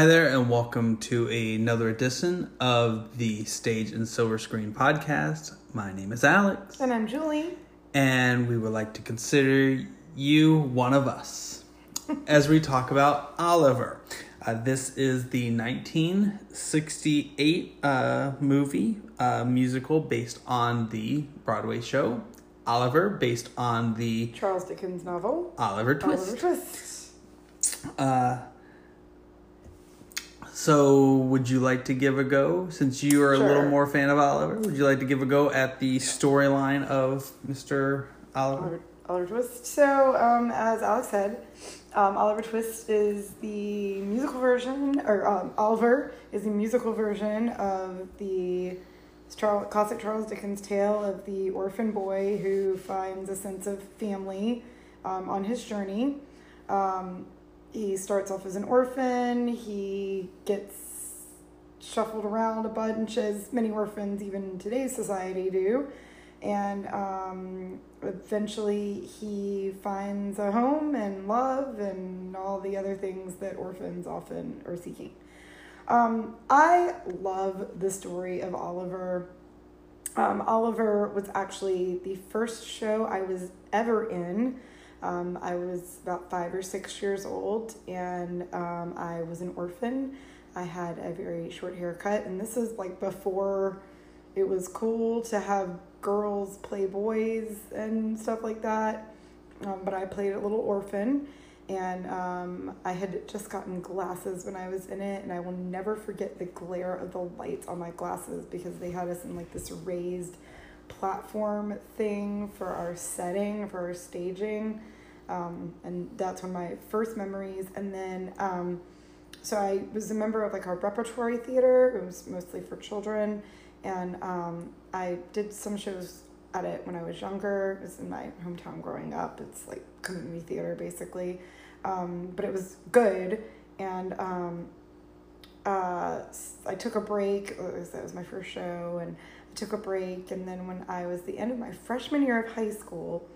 Hi there, and welcome to another edition of the Stage and Silver Screen podcast. My name is Alex, And I'm Julie. and we would like to consider you one of us as we talk about Oliver. Uh, this is the 1968 uh, movie uh, musical based on the Broadway show Oliver, based on the Charles Dickens novel. Oliver Twist. Oliver Twist. Uh, so, would you like to give a go since you are a little more fan of Oliver? Would you like to give a go at the storyline of Mr. Oliver? Oliver, Oliver Twist. So, um, as Alex said, um, Oliver Twist is the musical version, or um, Oliver is the musical version of the Charles, classic Charles Dickens tale of the orphan boy who finds a sense of family um, on his journey. Um, he starts off as an orphan. He gets shuffled around a bunch, as many orphans even in today's society do. And um, eventually he finds a home and love and all the other things that orphans often are seeking. Um, I love the story of Oliver. Um, Oliver was actually the first show I was ever in. Um, I was about five or six years old, and um, I was an orphan. I had a very short haircut, and this is like before it was cool to have girls play boys and stuff like that. Um, but I played a little orphan, and um, I had just gotten glasses when I was in it, and I will never forget the glare of the lights on my glasses because they had us in like this raised platform thing for our setting, for our staging. Um, and that's one of my first memories. And then, um, so I was a member of like our repertory theater. It was mostly for children, and um, I did some shows at it when I was younger. It was in my hometown growing up. It's like community theater basically, um, but it was good. And um, uh, I took a break. That was my first show, and Took a break. And then when I was the end of my freshman year of high school,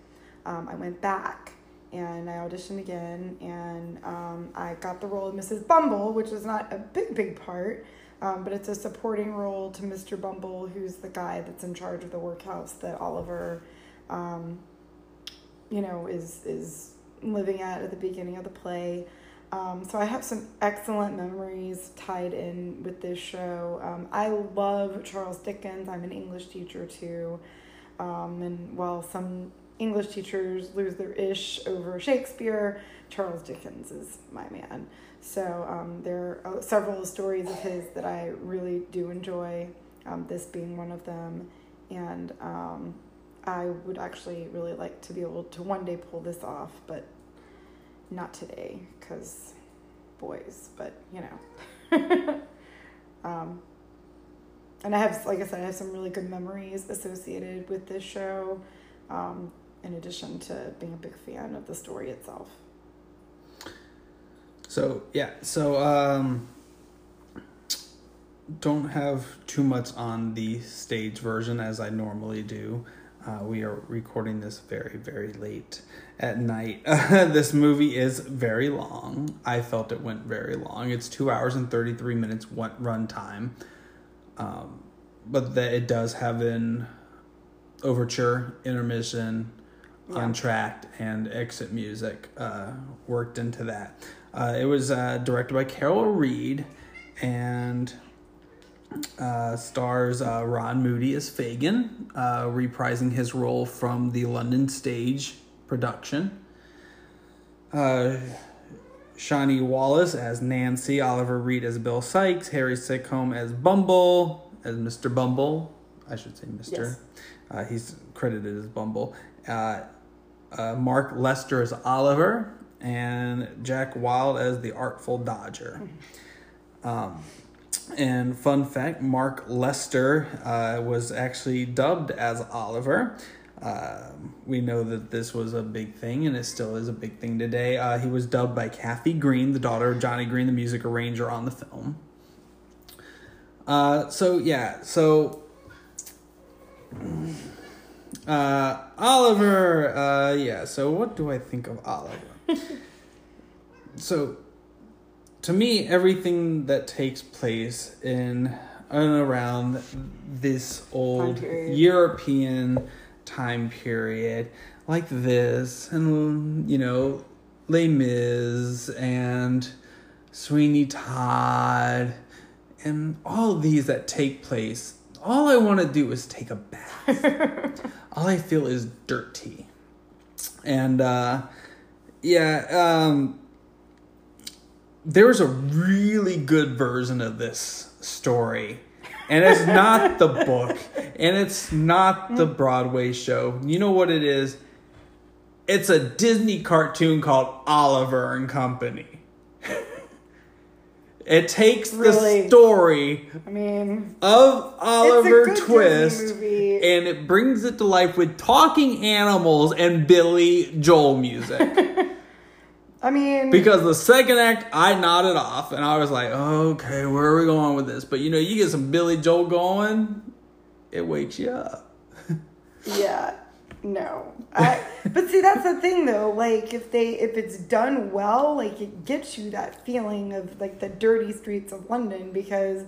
um, I went back and I auditioned again, and um, I got the role of Mrs. Bumble, which is not a big, big part, um, but it's a supporting role to Mr. Bumble, who's the guy that's in charge of the workhouse that Oliver, um, you know, is is living at at the beginning of the play. Um, so I have some excellent memories tied in with this show. Um, I love Charles Dickens. I'm an English teacher too, um, and while some English teachers lose their ish over Shakespeare, Charles Dickens is my man. So um, there are several stories of his that I really do enjoy. Um, this being one of them, and um, I would actually really like to be able to one day pull this off, but not today because boys but you know um, and i have like i said i have some really good memories associated with this show um, in addition to being a big fan of the story itself So, yeah, so um, don't have too much on the stage version as I normally do. Uh, we are recording this very, very late at night. this movie is very long. I felt it went very long. It's two hours and 33 minutes one run time. Um, but that it does have an overture, intermission, Yeah. entr'acte, and exit music uh, worked into that. Uh, it was uh, directed by Carol Reed and uh, stars uh, Ron Moody as Fagin, uh, reprising his role from the London stage production. Uh, Shani Wallis as Nancy, Oliver Reed as Bill Sikes, Harry Secombe as Bumble, as Mr. Bumble. I should say Mr. Yes. Uh, he's credited as Bumble. Uh, uh, Mark Lester as Oliver, and Jack Wild as the Artful Dodger. Um, and fun fact Mark Lester uh, was actually dubbed as Oliver. Um we know that this was a big thing, and it still is a big thing today. Uh, he was dubbed by Kathe Green, the daughter of Johnny Green, the music arranger on the film. Uh, so yeah, so uh, Oliver. Uh, yeah. So what do I think of Oliver? so to me, everything that takes place in and around this old. European time period, like this, and you know, Les Mis and Sweeney Todd, and all these that take place. All I want to do is take a bath. all I feel is dirty, and uh, yeah. Um, there was a really good version of this story. And it's not the book. And it's not the broadway show. You know what it is? It's a disney cartoon called oliver and company. It takes Really? the story I mean, of oliver twist and it brings it to life with talking animals and billy joel music I mean, Because the second act, I nodded off and I was like, okay, where are we going with this? But you know, you get some Billy Joel going, it wakes you up. yeah, no. I, but see, that's the thing though. Like, if they, if it's done well, like it gets you that feeling of like the dirty streets of London. Because,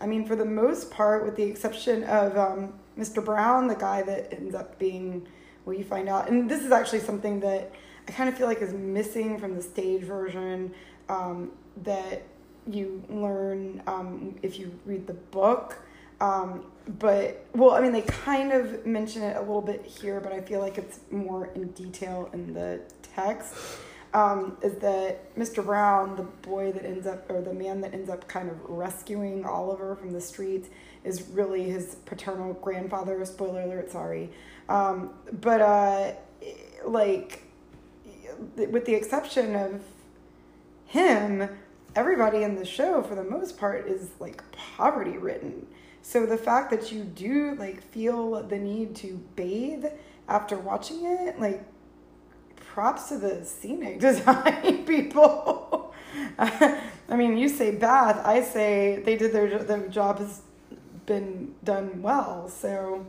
I mean, for the most part, with the exception of um, Mr. Brown, the guy that ends up being, well, you find out, and this is actually something that I kind of feel like is missing from the stage version. Um, that you learn um, if you read the book. Um, but well, I mean, they kind of mention it a little bit here, but I feel like it's more in detail in the text. Um, is that Mr. Brown, the boy that ends up, or the man that ends up kind of rescuing Oliver from the streets, is really his paternal grandfather. Spoiler alert, sorry. Um, but uh, like, with the exception of him, everybody in the show, for the most part, is like poverty ridden. So the fact that you do like feel the need to bathe after watching it, like props to the scenic design people. I mean, you say bath, I say they did their their job has been done well. So,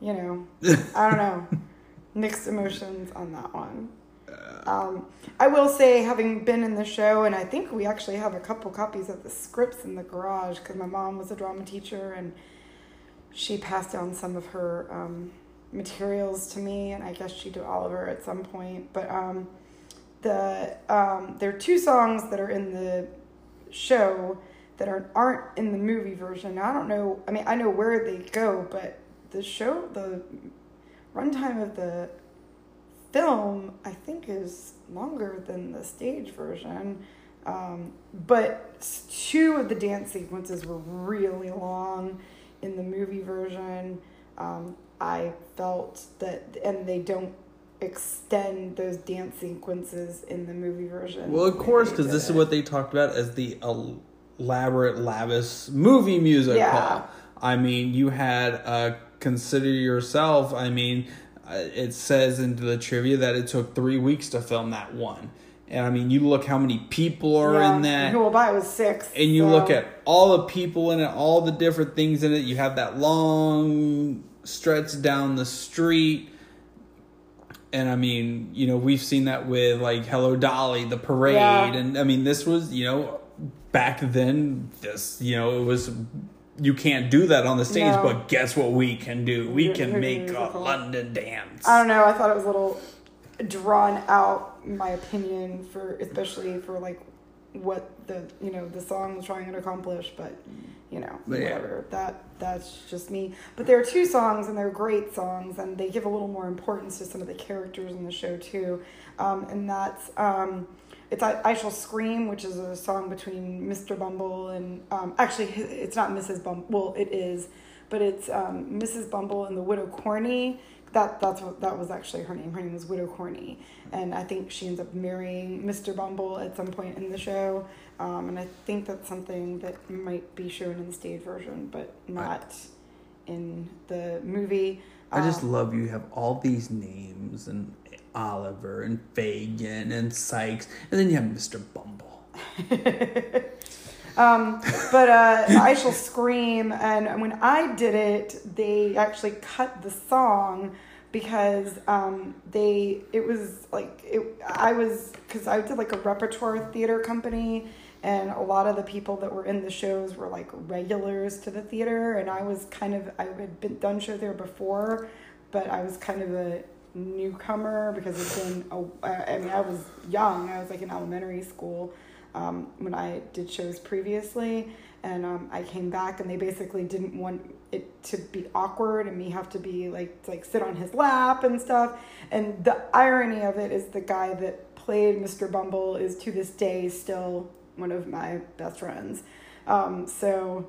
you know, I don't know, mixed emotions on that one. Um, I will say, having been in the show, and I think we actually have a couple copies of the scripts in the garage because my mom was a drama teacher and she passed down some of her um, materials to me, and I guess she did Oliver at some point. But um, the um, there are two songs that are in the show that are, aren't in the movie version. I don't know. I mean, I know where they go, but the show, the runtime of the film, I think, is longer than the stage version. Um, but two of the dance sequences were really long in the movie version. Um, I felt that, and they don't extend those dance sequences in the movie version. Well, of course, because this is what they talked about as the elaborate, lavish movie musical. Yeah. I mean, you had uh, consider yourself. I mean, Uh, it says in the trivia that it took three weeks to film that one. And I mean, you look how many people are Yeah, in that. Well, I was six. and you so- look at all the people in it, all the different things in it. You have that long stretch down the street. And I mean, you know, we've seen that with like Hello Dolly, the parade. Yeah. And I mean, this was, you know, back then, this, you know, it was, you can't do that on the stage, No. but guess what we can do? We can make a. London dance. I don't know. I thought it was a little drawn out, my opinion, for especially for like what the you know the song was trying to accomplish. But you know, But yeah. whatever. That that's just me. But there are two songs, and they're great songs, and they give a little more importance to some of the characters in the show too. Um, and that's um, it's I, I Shall Scream, which is a song between Mr. Bumble and um, actually it's not Mrs. Bumble. Well, it is, but it's um, Mrs. Bumble and the Widow Corney. That that's what that was actually her name. Her name was Widow Corney, and I think she ends up marrying Mr. Bumble at some point in the show. Um, and I think that's something that might be shown in the stage version, but not in the movie. I just Um, love you have all these names and Oliver and Fagin and Sikes, and then you have Mr. Bumble. Um, but uh, I shall scream, and when I did it, they actually cut the song because um, they it was like it, I was because I did like a repertoire theater company and a lot of the people that were in the shows were like regulars to the theater and I was kind of I had been done show there before but I was kind of a newcomer because it's been a, I mean I was young. I was like in elementary school um, when I did shows previously. And um, I came back and they basically didn't want it to be awkward and me have to be like to, like sit on his lap and stuff. And the irony of it is the guy that played Mr. Bumble is to this day still one of my best friends. Um, so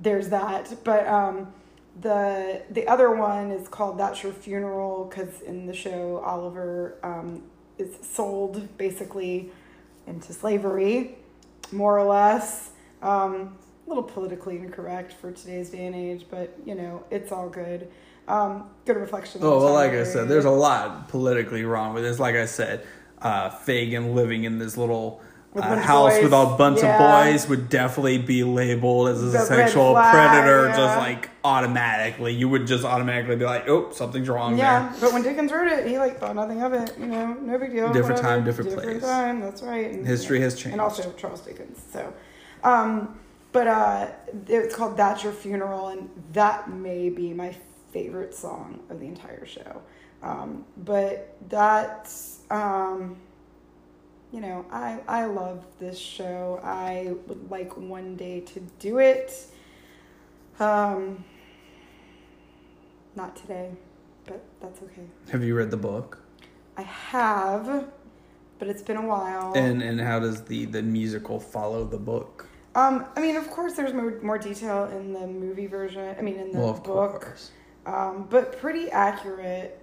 there's that. But um, the the other one is called That's Your Funeral because in the show Oliver um, is sold basically into slavery more or less um, a little politically incorrect for today's day and age, but you know, it's all good. Um, good reflection. Oh, well, like I said, there's a lot politically wrong with this. Like I said, uh, Fagin living in this little uh, house with a bunch yeah. of boys would definitely be labeled as a the sexual predator, yeah. just like automatically. You would just automatically be like, "Oh, something's wrong." Yeah, there. but when Dickens wrote it, he like thought nothing of it. You know, no big deal. Different whatever. time, different, different place. Time, that's right. And, History yeah. has changed, and also Charles Dickens. So, um, but uh, it's called That's Your Funeral, and that may be my favorite song of the entire show. Um, but that's, um, you know, I, I love this show. I would like one day to do it. Um, not today, but that's okay. Have you read the book? I have, but it's been a while. And and how does the the musical follow the book? Um, I mean, of course, there's more, more detail in the movie version. I mean, in the well, book, um, but pretty accurate.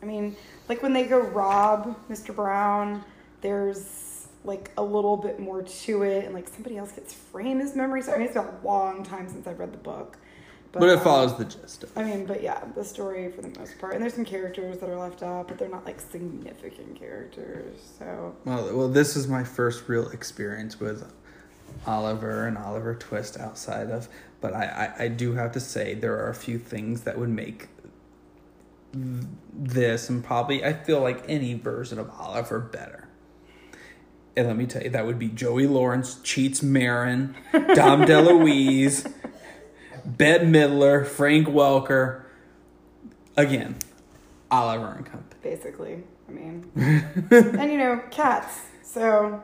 I mean, like when they go rob Mr. Brown, there's like a little bit more to it, and like somebody else gets framed as memory. So I mean, it's been a long time since I've read the book. But, but it um, follows the gist. I mean, but yeah, the story for the most part, and there's some characters that are left out, but they're not like significant characters. So well, well, this is my first real experience with Oliver and Oliver Twist outside of, but I, I, I do have to say there are a few things that would make this and probably I feel like any version of Oliver better. And let me tell you, that would be Joey Lawrence, Cheech Marin, Dom DeLuise, Bette Midler, Frank Welker. Again, Oliver and Company. Basically, I mean, and you know, cats. So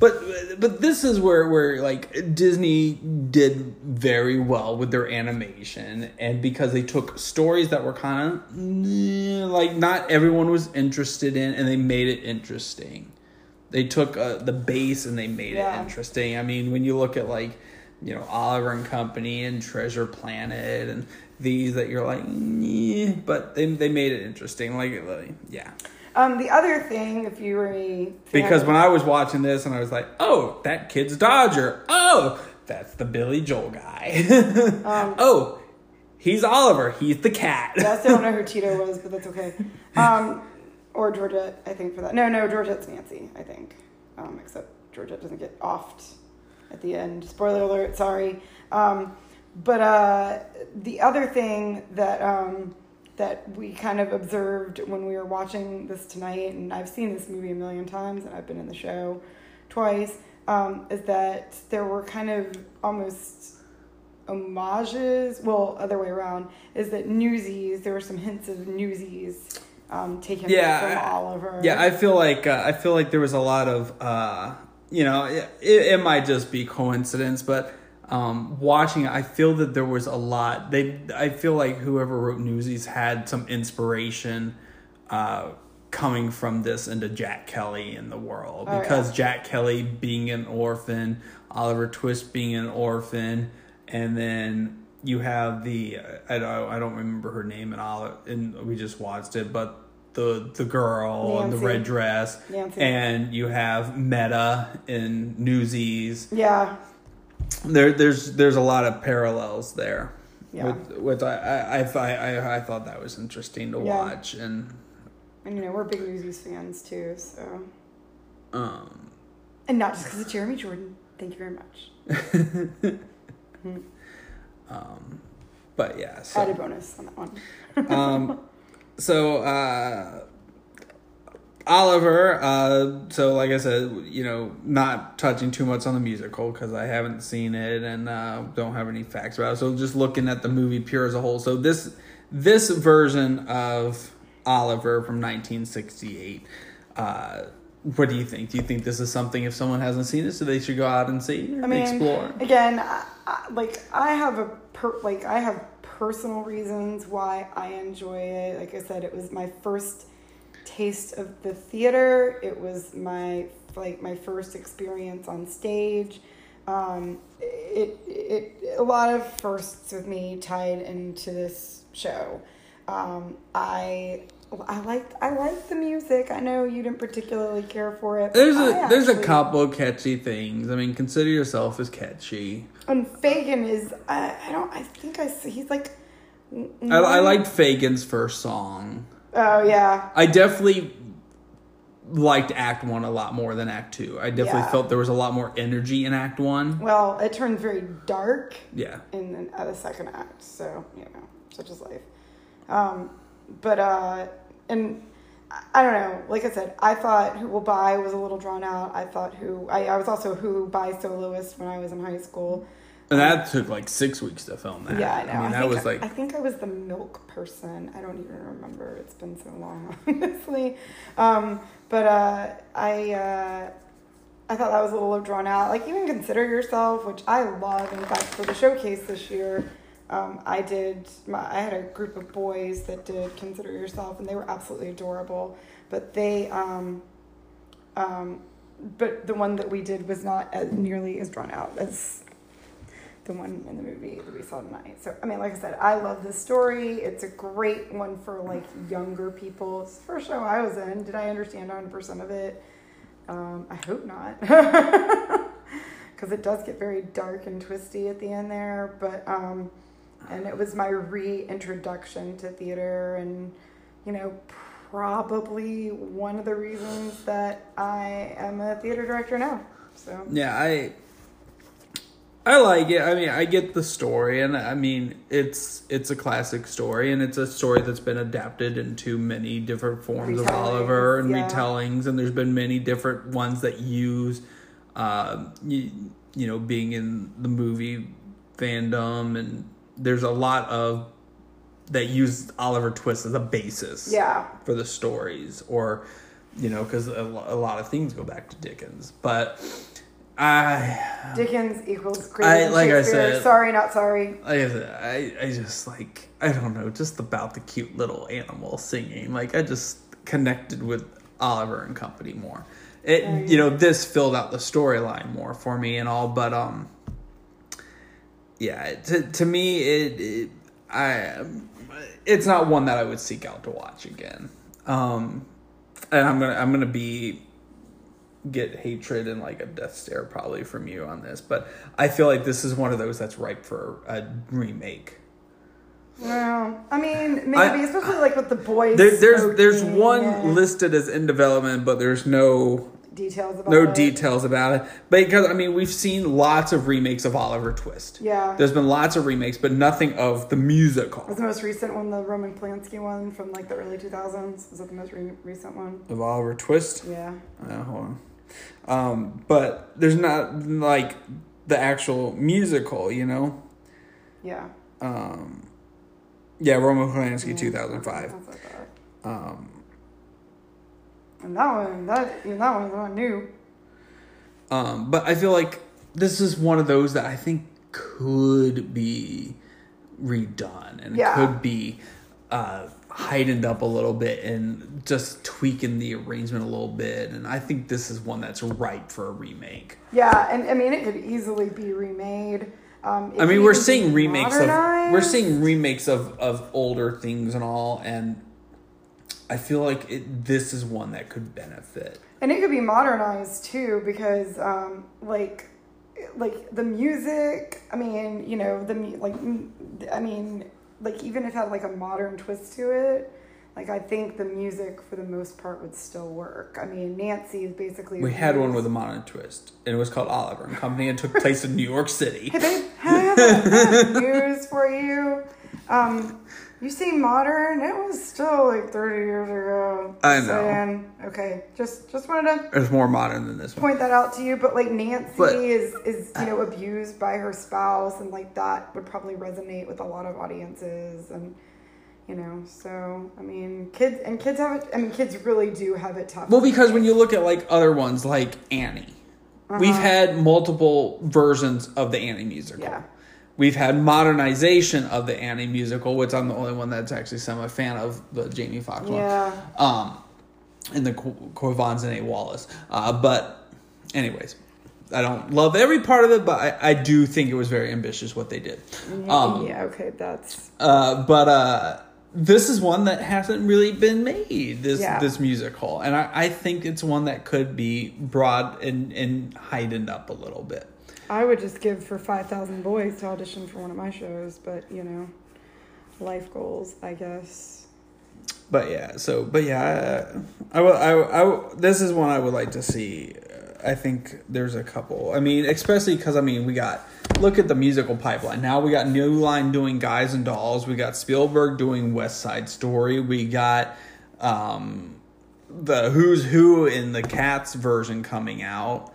but but this is where where like Disney did very well with their animation, and because they took stories that were kind of like not everyone was interested in, and they made it interesting. They took uh, the base and they made yeah. it interesting. I mean, when you look at like you know Oliver and Company and Treasure Planet and these that you're like, but they they made it interesting. Like, like yeah. Um, the other thing, if you were me, because when I was watching this and I was like, oh, that kid's Dodger. Oh, that's the Billy Joel guy. um, oh, he's Oliver. He's the cat. I still don't know who Tito was, but that's okay. Um, or Georgette, I think for that. No, no, Georgette's Nancy, I think. Um, except Georgette doesn't get offed at the end. Spoiler alert. Sorry. Um, but uh, the other thing that um, that we kind of observed when we were watching this tonight, and I've seen this movie a million times, and I've been in the show twice, um, is that there were kind of almost homages. Well, other way around is that Newsies. There were some hints of Newsies um, taken yeah, from Oliver. Yeah, I feel like uh, I feel like there was a lot of uh, you know it, it might just be coincidence, but um, watching it, I feel that there was a lot. They, I feel like whoever wrote Newsies had some inspiration uh, coming from this into Jack Kelly in the world oh, because yeah. Jack Kelly being an orphan, Oliver Twist being an orphan, and then you have the I don't I don't remember her name in all and we just watched it, but the the girl in the red dress, Nancy. and you have Medda in Newsies, yeah there there's there's a lot of parallels there. Yeah. With, with I, I, I, I, I thought that was interesting to yeah. watch and and you know we're big Newsies fans too, so um and not just because of Jeremy Jordan. Thank you very much. um, but yeah, so, added bonus on that one. um, so uh, Oliver. Uh, so like I said, you know, not touching too much on the musical because I haven't seen it and uh, don't have any facts about it. So just looking at the movie pure as a whole. So this this version of Oliver from 1968. What do you think? Do you think this is something if someone hasn't seen it, so they should go out and see or I mean, explore? again, I, I, like I have a per, like I have personal reasons why I enjoy it. Like I said, it was my first taste of the theater. It was my like my first experience on stage. Um, it it a lot of firsts with me tied into this show. Um, I I liked I liked the music. I know you didn't particularly care for it. There's a I there's a couple of catchy things. I mean, consider yourself as catchy. And Fagin is I, I don't I think I he's like I, one- liked Fagin's first song. oh yeah I definitely liked Act One a lot more than Act Two. I definitely Yeah. felt there was a lot more energy in Act One. well it turned very dark Yeah, in the, uh, the second act so you know such is life um, but uh and I- I don't know like I said I thought Who Will Buy was a little drawn out I thought Who I, I was also Who Buy soloist when I was in high school and that took like six weeks to film that. yeah I know I mean, that think, was like I think I was the milk person I don't even remember it's been so long honestly um, but uh, I uh, I thought that was a little drawn out. Like even consider yourself, which I love. In fact, for the showcase this year, um, I did. My, I had a group of boys that did consider yourself, and they were absolutely adorable. But they, um, um, but the one that we did was not as nearly as drawn out as the one in the movie that we saw tonight. So I mean, like I said, I love this story. It's a great one for like younger people. It's the first show I was in. Did I understand 100 percent of it? Um, I hope not, because it does get very dark and twisty at the end there. But um, and it was my reintroduction to theater, and you know, probably one of the reasons that I am a theater director now. So Yeah, I I like it. I mean, I get the story and I mean, it's it's a classic story and it's a story that's been adapted into many different forms of Oliver and yeah. retellings and there's been many different ones that use uh you, you know, being in the movie fandom and there's a lot of that use Oliver Twist as a basis yeah, for the stories or you know because a, a lot of things go back to dickens. But i Dickens equals I- like I said- Sorry, not sorry. I, I i just like i don't know just about the cute little animal singing. Like i just connected with oliver and company more. It you know this filled out the storyline more for me and all but um yeah to, to me it, it i it's not one that i would seek out to watch again um and i'm gonna i'm gonna be get hatred and like a death stare probably from you on this but i feel like this is one of those that's ripe for a remake Well, I mean, maybe I- especially like with the boys. there, there's there's one listed as in development but there's no details about no it. details about it because i mean we've seen lots of remakes of oliver twist Yeah. there's been lots of remakes but nothing of the musical was the most recent one the Roman Polanski one from like the early 2000s? Was that the most re- recent one? of oliver twist Yeah. Uh, hold on. Um, but there's not like the actual musical, you know. Yeah. Um, yeah, Roman Polanski, two thousand five. That's like that. Um, And that one, that even that one's not new. um, but I feel like this is one of those that I think could be redone and Yeah. could be uh, heightened up a little bit and just tweaking the arrangement a little bit. And I think this is one that's ripe for a remake. Yeah, and I mean it could easily be remade. Um, I mean, we're seeing remakes of we're seeing remakes of of older things and all, and I feel like it, this is one that could benefit. and it could be modernized too because um, like like the music i mean you know the like i mean like even if it had like a modern twist to it like i think the music for the most part would still work i mean nancy is basically We had one with a modern twist, and it was called Oliver and Company, and took place in New York City. hey babe have news for you Um, you say modern? It was still like thirty years ago. I know. Saying, okay, just just wanted to It's more modern than this one. point that out to you. But like Nancy But- is is you know abused by her spouse, and like that would probably resonate with a lot of audiences, and you know. So I mean, kids and kids have it. I mean, kids really do have it tough. Well, because when you look at like other ones like Annie, we've Uh-huh. had multiple versions of the Annie musical. Yeah. We've had modernization of the Annie musical, which I'm the only one that's actually semi fan of the Jamie Foxx one. Yeah. Um, and the Qu- Quvenzhané Wallis. Uh, but, anyways, I don't love every part of it, but I, I do think it was very ambitious what they did. Um, yeah. Okay. That's uh, but uh, this is one that hasn't really been made. This Yeah. this musical, and I, I think it's one that could be broad and and heightened up a little bit. I would just give for 5,000 boys to audition for one of my shows, but you know, life goals, I guess. But yeah, so but yeah, I will. I, I will- this is one I would like to see. I think there's a couple. I mean, especially because I mean we got look at the musical pipeline. Now we got New Line doing Guys and Dolls. We got Spielberg doing West Side Story. We got um, the Who's Who in the Cats version coming out.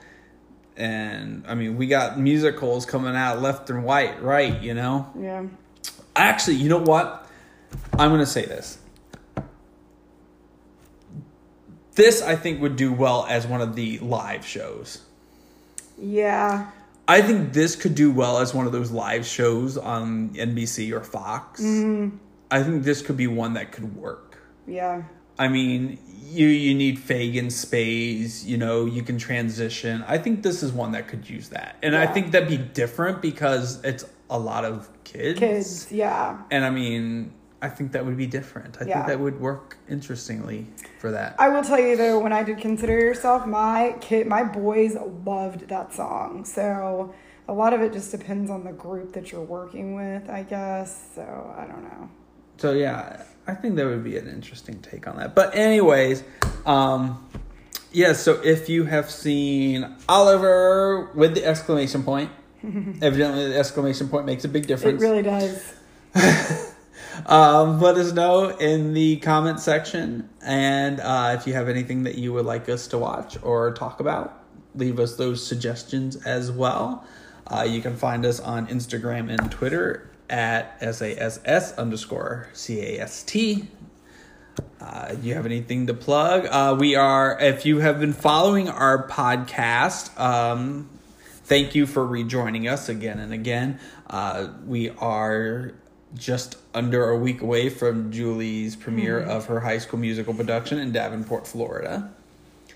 And I mean, we got musicals coming out left and right, right? You know. Yeah. Actually, you know what? I'm going to say this. This, I think, would do well as one of the live shows. Yeah. I think this could do well as one of those live shows on NBC or Fox. Mm-hmm. I think this could be one that could work. Yeah. I mean, you you need Fagin space, you know, you can transition. I think this is one that could use that. And I think that'd be different because it's a lot of kids. Kids. Yeah. And I mean, I think that would be different. I Yeah. think that would work interestingly for that. I will tell you though, when I did consider yourself, my kid, my boys loved that song. So a lot of it just depends on the group that you're working with, I guess. So I don't know. So yeah, I think that would be an interesting take on that. But anyways, um yeah, so if you have seen Oliver with the exclamation point, evidently the exclamation point makes a big difference. It really does. um, let us know in the comment section. And uh, if you have anything that you would like us to watch or talk about, leave us those suggestions as well. Uh, you can find us on Instagram and Twitter at SASS underscore CAST. Uh, do you have anything to plug? Uh, we are, if you have been following our podcast, um, thank you for rejoining us again and again. Uh, we are just under a week away from Julie's premiere of her high school musical production in Davenport, Florida.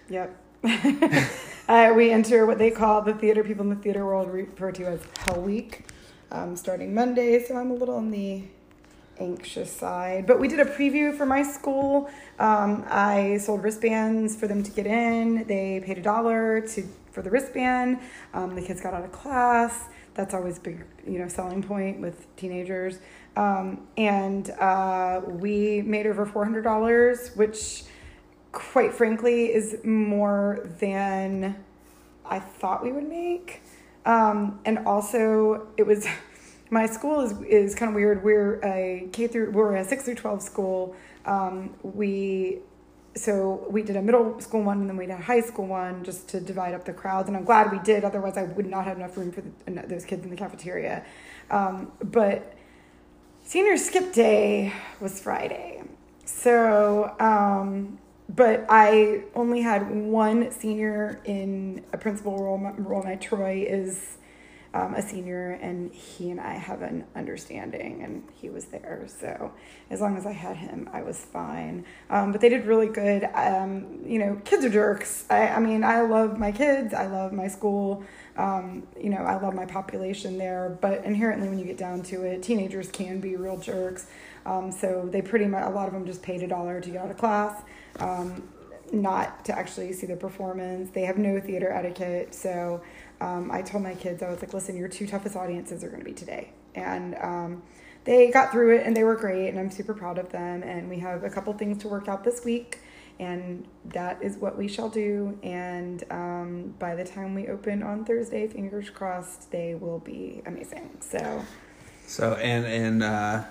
Yep. uh, we enter what they call the theater people in the theater world refer to as Hell Week, um, starting Monday. So I'm a little on the anxious side. But we did a preview for my school. Um, I sold wristbands for them to get in. They paid a dollar to for the wristband. Um, the kids got out of class. That's always a big, you know, selling point with teenagers. Um, and uh, we made over four hundred dollars, which quite frankly is more than I thought we would make. Um, and also it was my school is is kind of weird. We're a K through we're a six through twelve school. Um, we so we did a middle school one and then we did a high school one just to divide up the crowds. And I'm glad we did. Otherwise, I would not have enough room for the, those kids in the cafeteria. Um, but senior skip day was Friday. So, um, but I only had one senior in a principal role. My, role. My Troy is um, a senior, and he and I have an understanding, and he was there. So, as long as I had him, I was fine. Um, but they did really good. Um, you know, kids are jerks. I, I mean, I love my kids. I love my school. Um, you know, I love my population there. But inherently, when you get down to it, teenagers can be real jerks. Um, so they pretty much a lot of them just paid a dollar to get out of class. Um, not to actually see the performance. They have no theater etiquette. So um, I told my kids, I was like, listen, your two toughest audiences are going to be today. And um, they got through it and they were great. And I'm super proud of them. And we have a couple things to work out this week. And that is what we shall do. And um, by the time we open on Thursday, fingers crossed, they will be amazing. So, So and and uh,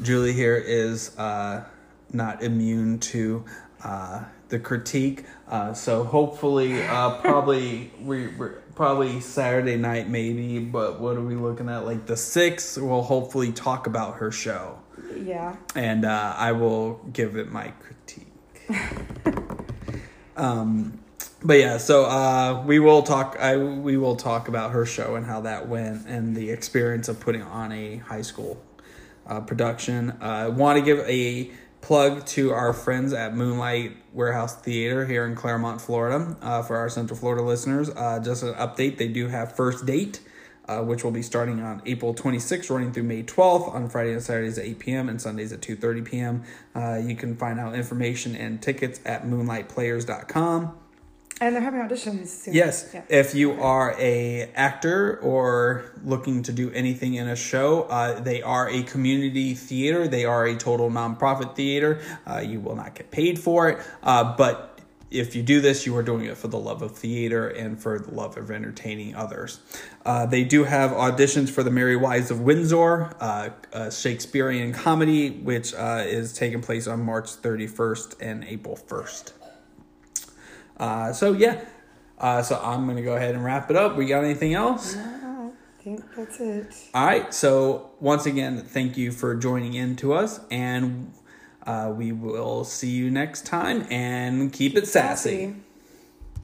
Julie here is uh, not immune to uh, the critique. Uh, so hopefully, uh, probably we we're, probably Saturday night maybe. But what are we looking at? Like the sixth, we'll hopefully talk about her show, Yeah. and uh, I will give it my critique. um, but yeah, so uh, we will talk. I we will talk about her show and how that went, and the experience of putting on a high school uh, production. I uh, want to give a plug to our friends at Moonlight Warehouse Theater here in Clermont, Florida. Uh, for our Central Florida listeners, uh, just an update: they do have First Date. Uh, which will be starting on April 26th, running through May 12th on Friday and Saturdays at 8 p.m. and Sundays at 2:30 p.m. Uh, you can find out information and tickets at moonlightplayers.com. And they're having auditions soon. Yes, Yeah. if you are a actor or looking to do anything in a show, uh, they are a community theater. They are a total nonprofit theater. Uh, you will not get paid for it, uh, but if you do this, you are doing it for the love of theater and for the love of entertaining others. Uh, they do have auditions for the Merry Wives of Windsor, uh, a Shakespearean comedy, which uh, is taking place on March 31st and April 1st. Uh, so yeah, uh, so I'm gonna go ahead and wrap it up. We got anything else? No, I think that's it. All right. So once again, thank you for joining in to us, and uh, we will see you next time. And keep it sassy. Sassy.